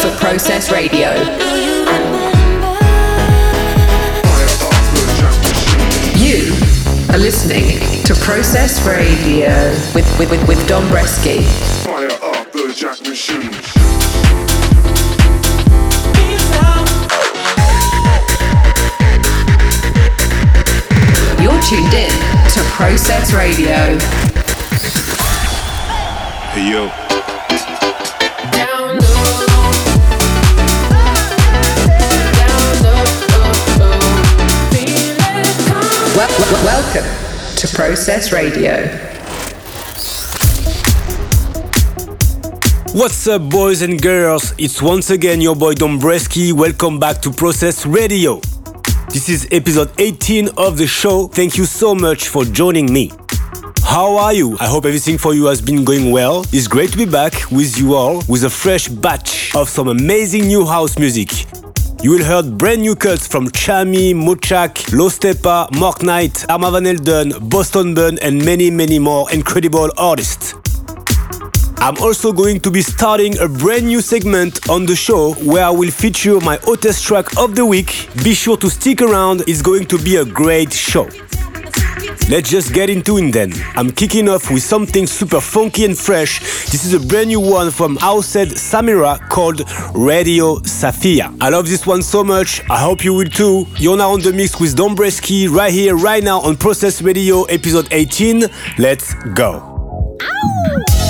for Process Radio. You are listening to Process Radio with, with, with, with Dombresky. Fire up the jack machine. You're tuned in to Process Radio. Hey yo. Welcome to Process Radio. What's up, boys and girls? It's once again your boy Dombresky. Welcome back to Process Radio. This is episode 18 of the show. Thank you so much for joining me. How are you? I hope everything for you has been going well. It's great to be back with you all with a fresh batch of some amazing new house music. You will hear brand new cuts from Tchami, Mochakk, Lostepa, Mark Knight, Arma Elden, Boston Bun, and many, many more incredible artists. I'm also going to be starting a brand new segment on the show where I will feature my hottest track of the week. Be sure to stick around, it's going to be a great show. Let's just get into it then. I'm kicking off with something super funky and fresh. This is a brand new one from Househead Samira called Radio Safia. I love this one so much. I hope you will too. You're now on the mix with Dombresky right here, right now on Process Radio episode 18. Let's go. Wel-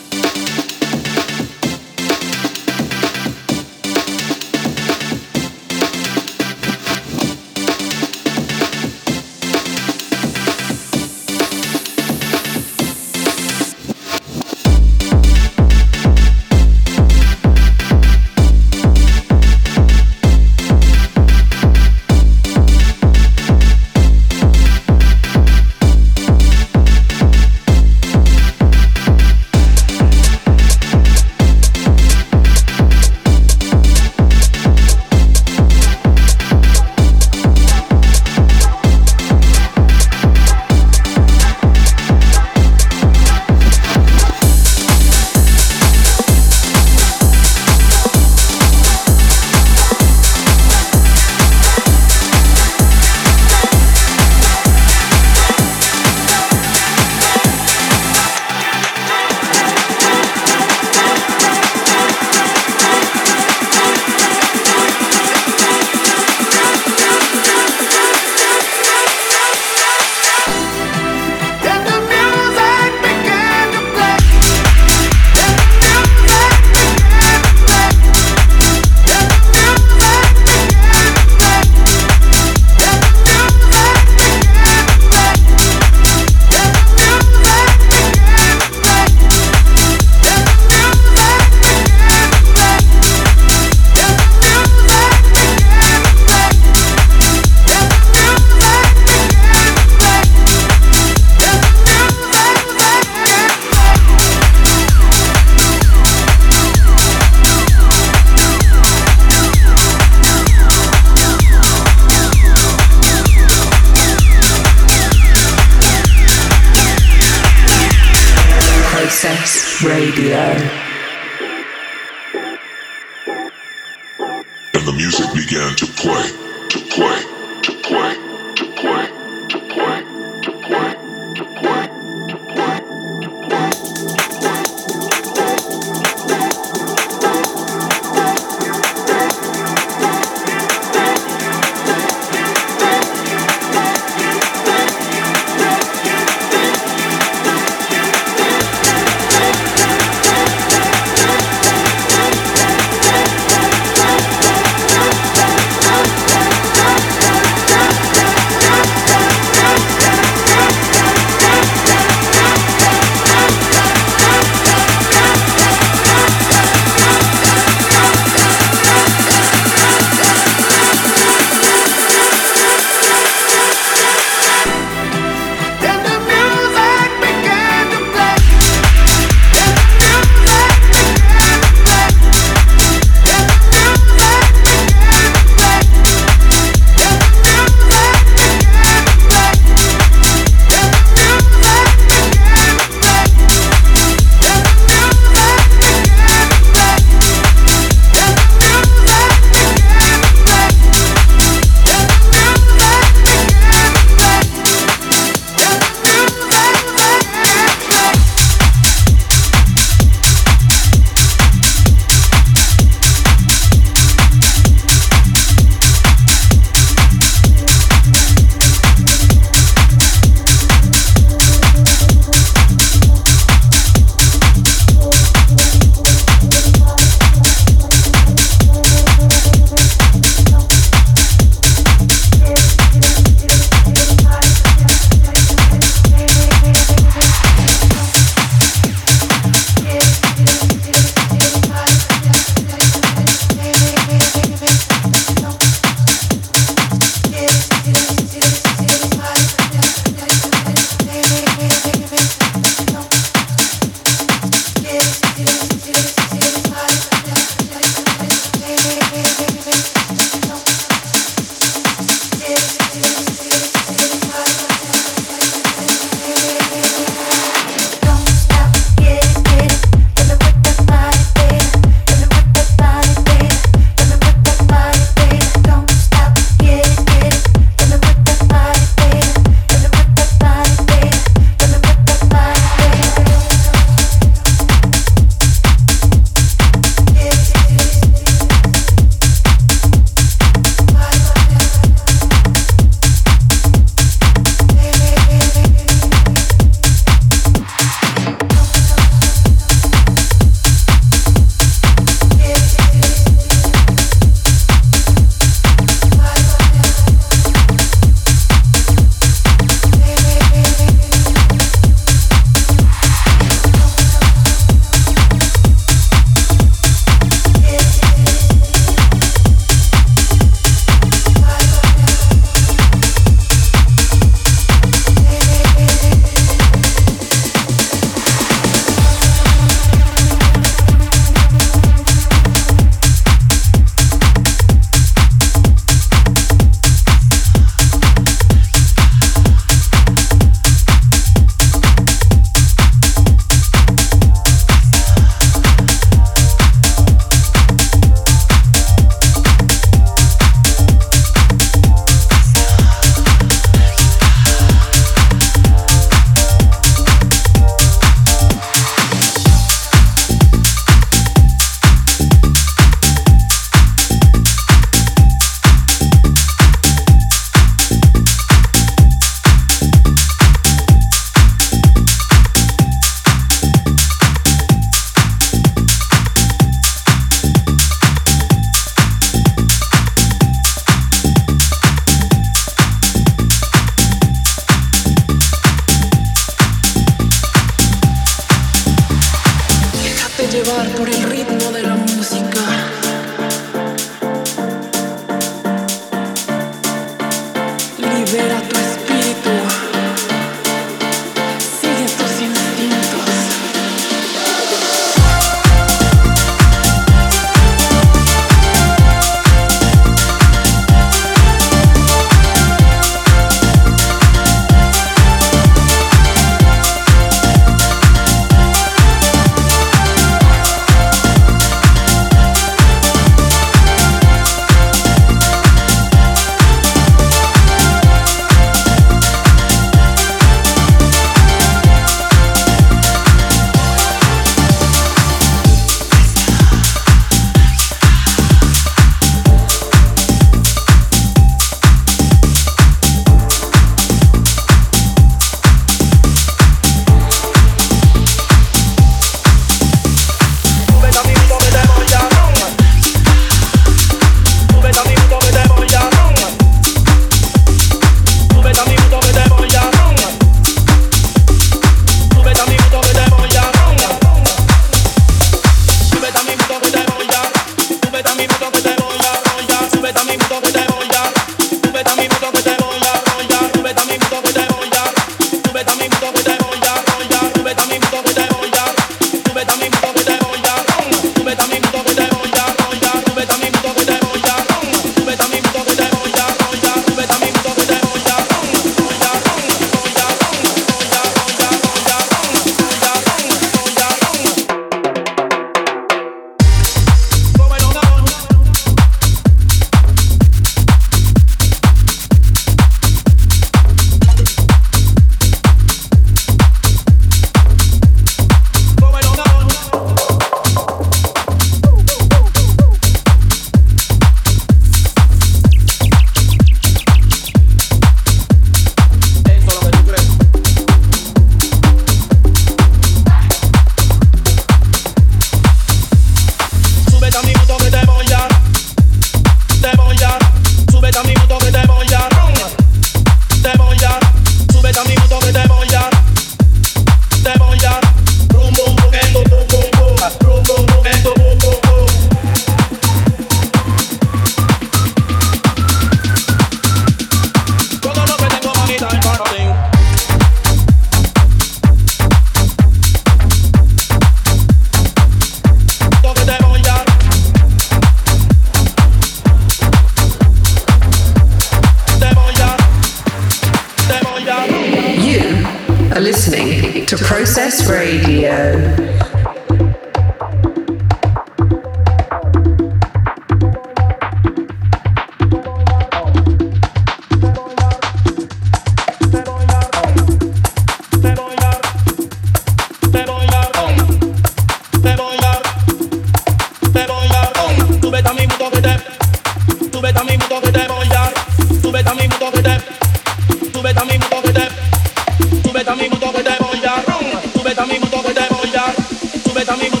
también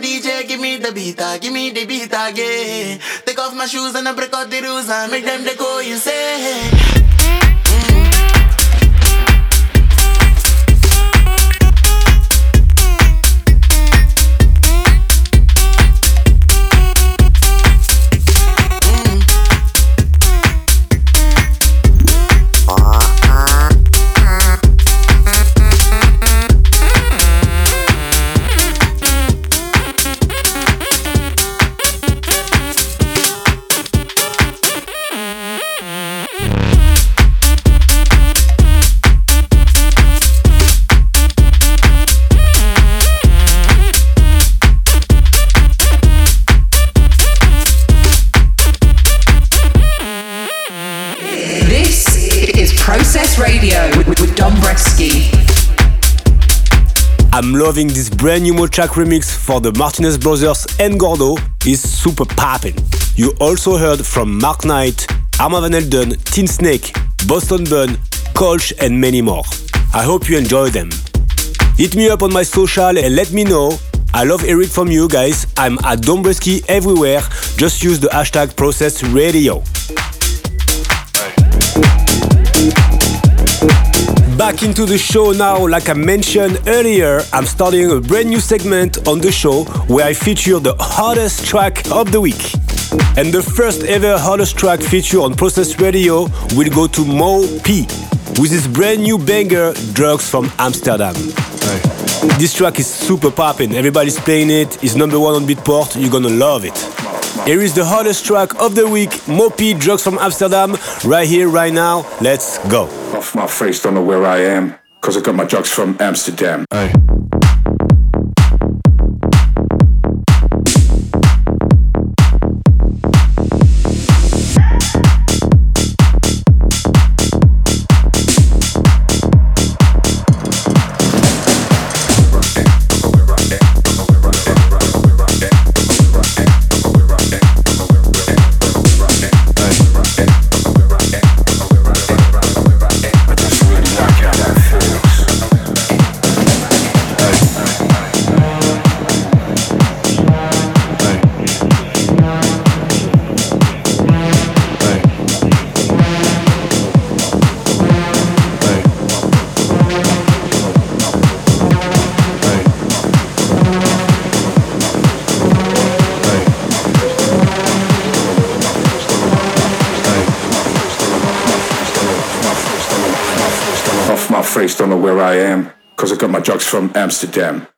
DJ, give me the beat, ah, give me the beat ah, again. Take off my shoes and I break out the rules and make them go insane. I'm loving this brand new Mochakk remix for the Martinez Brothers and Gordo. is super poppin'. You also heard from Mark Knight, Armand Van Helden, Tensnake, Boston Bun, Kolsch and many more. I hope you enjoy them. Hit me up on my social and let me know. I love hearing from you guys. I'm at Dombresky everywhere. Just use the hashtag Process Radio. Back into the show now, like I mentioned earlier, I'm starting a brand new segment on the show where I feature the hottest track of the week. And the first ever hottest track feature on Process Radio will go to Mau P with his brand new banger, Drugs from Amsterdam. This track is super popping. everybody's playing it, it's number one on Beatport, you're gonna love it. Here is the hottest track of the week, Mau P, Drugs from Amsterdam, right here, right now. Let's go off my face, don't know where I am. Cause I got my drugs from Amsterdam. Hey. Don't know where I am, cause I got my drugs from Amsterdam.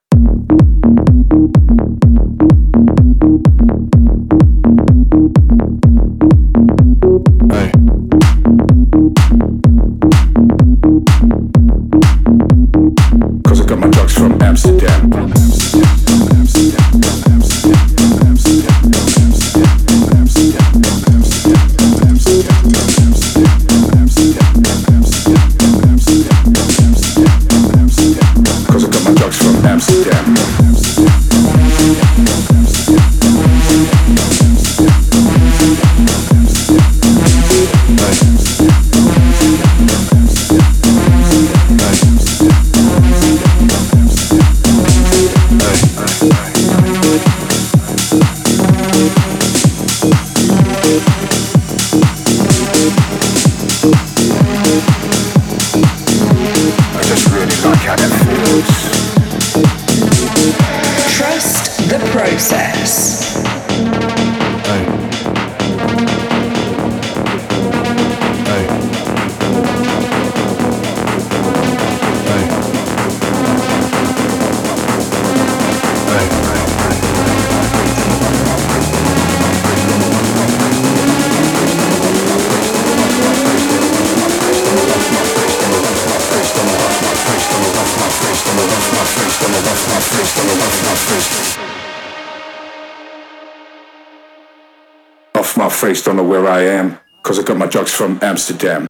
Don't know where I am, cause I got my drugs from Amsterdam.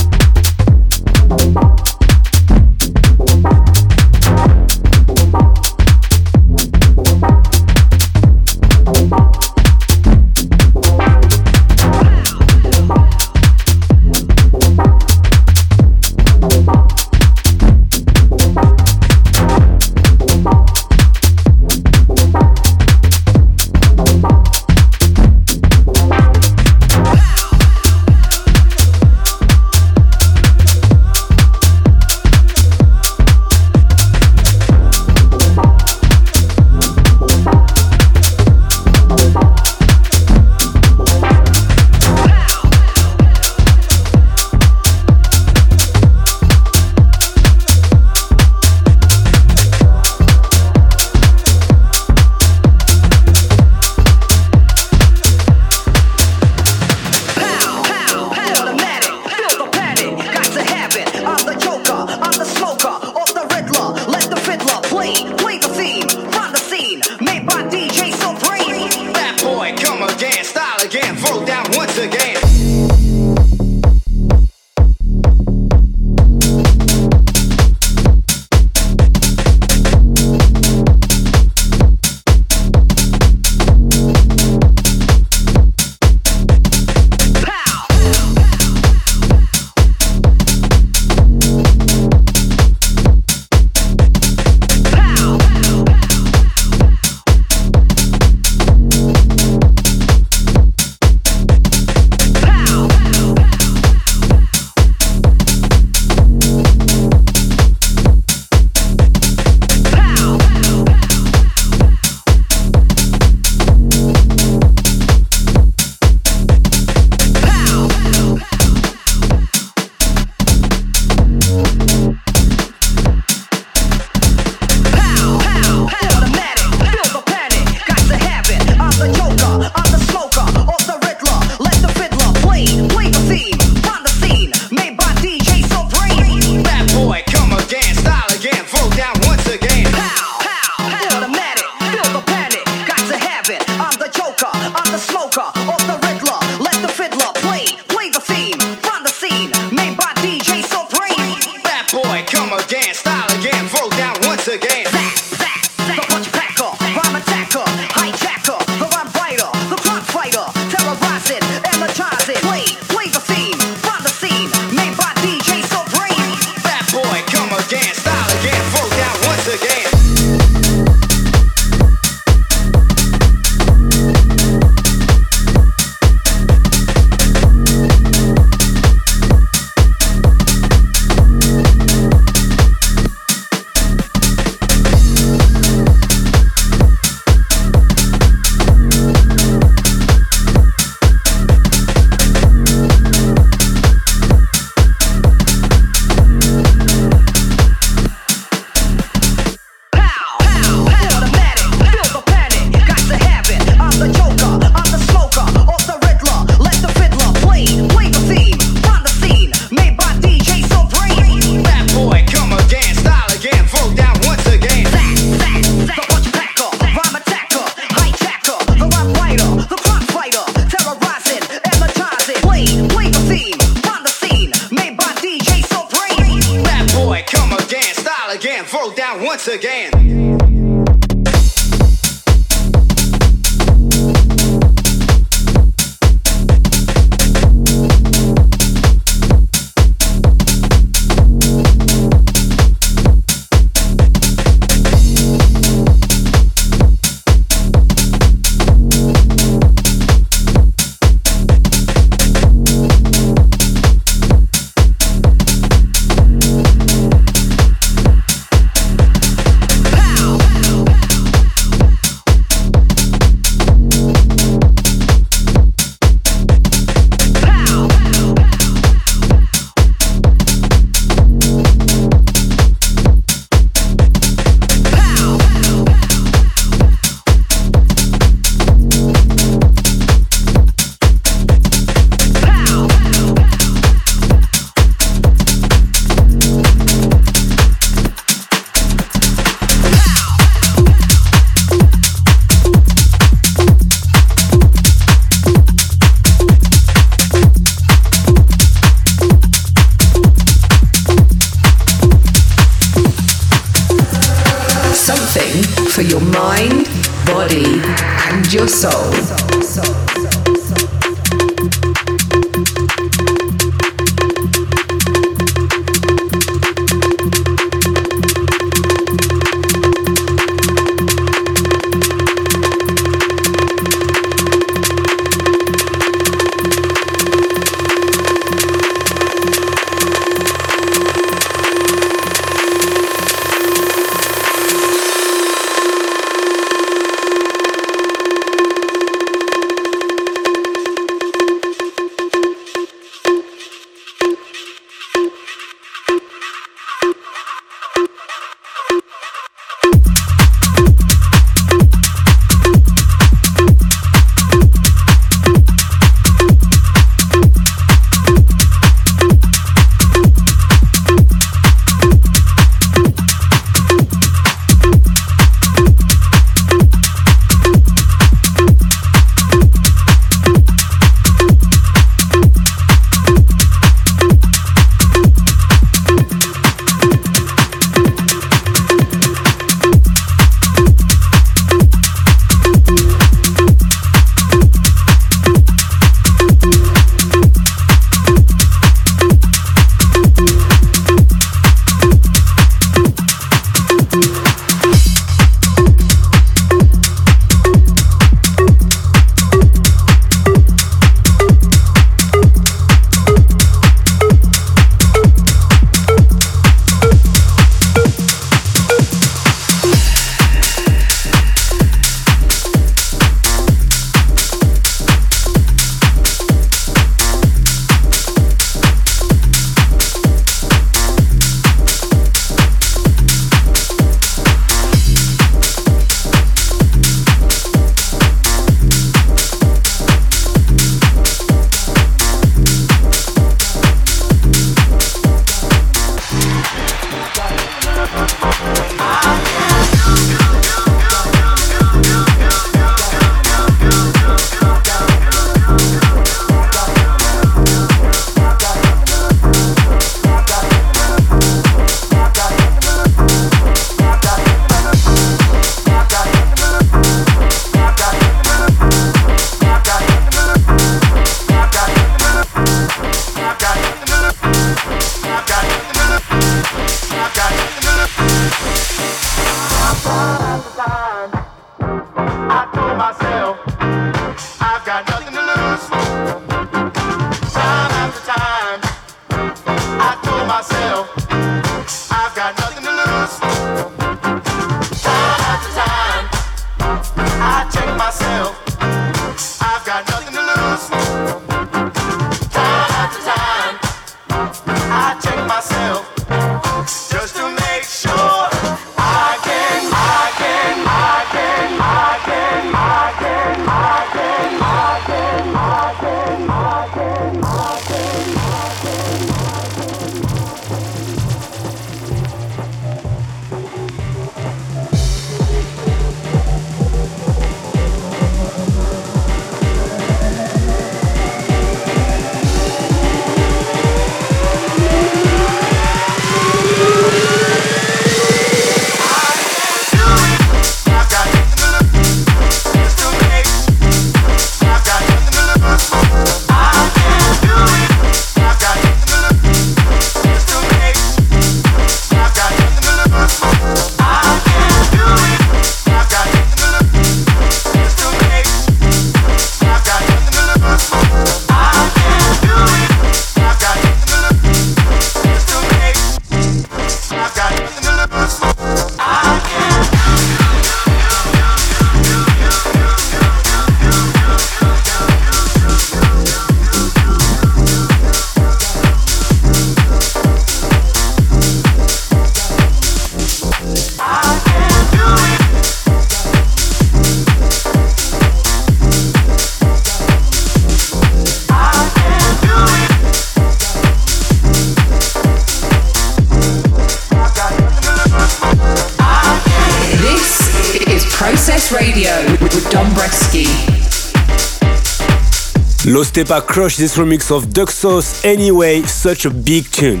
Low Steppa crushed this remix of Duck Sauce anyway, such a big tune.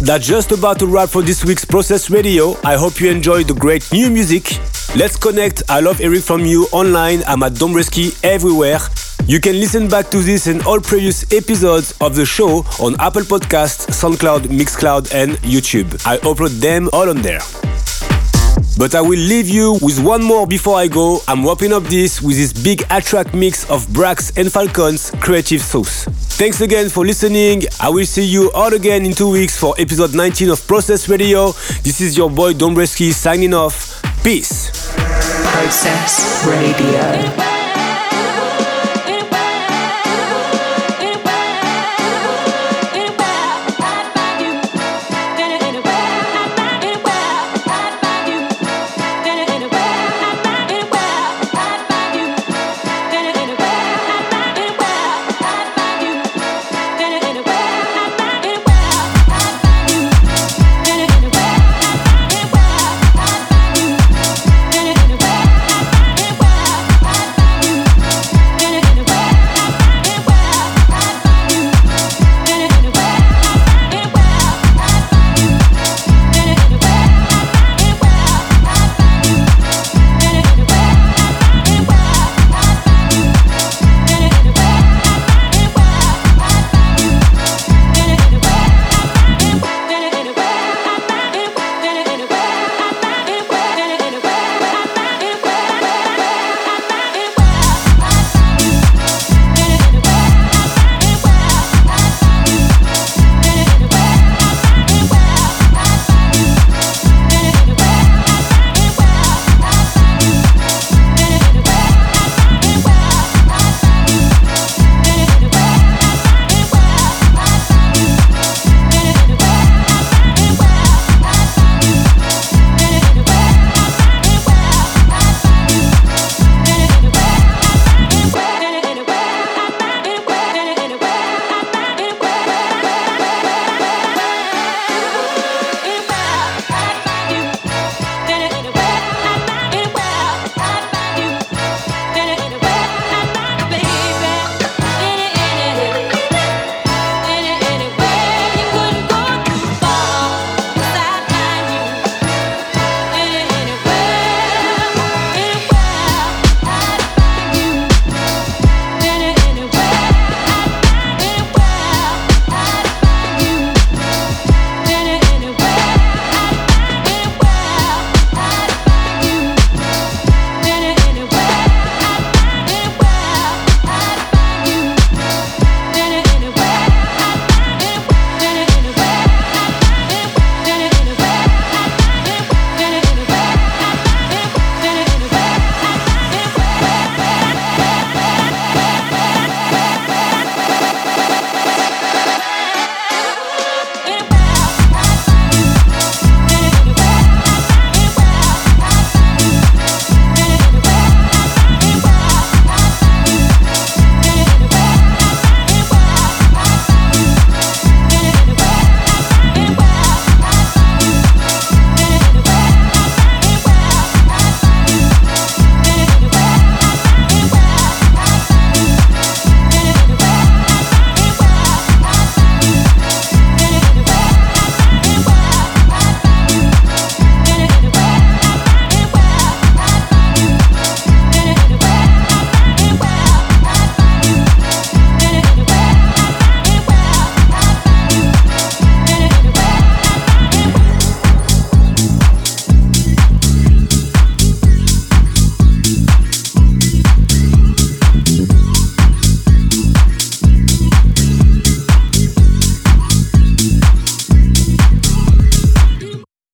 That's just about to wrap for this week's Process Radio. I hope you enjoyed the great new music. Let's connect. I love hearing from you online. I'm at Dombresky everywhere. You can listen back to this and all previous episodes of the show on Apple Podcasts, SoundCloud, Mixcloud, and YouTube. I upload them all on there. But I will leave you with one more before I go. I'm wrapping up this with this big A-Trak mix of Braxe and Falcon's Creative Source. Thanks again for listening. I will see you all again in two weeks for episode 19 of Process Radio. This is your boy Dombresky signing off. Peace. Process Radio.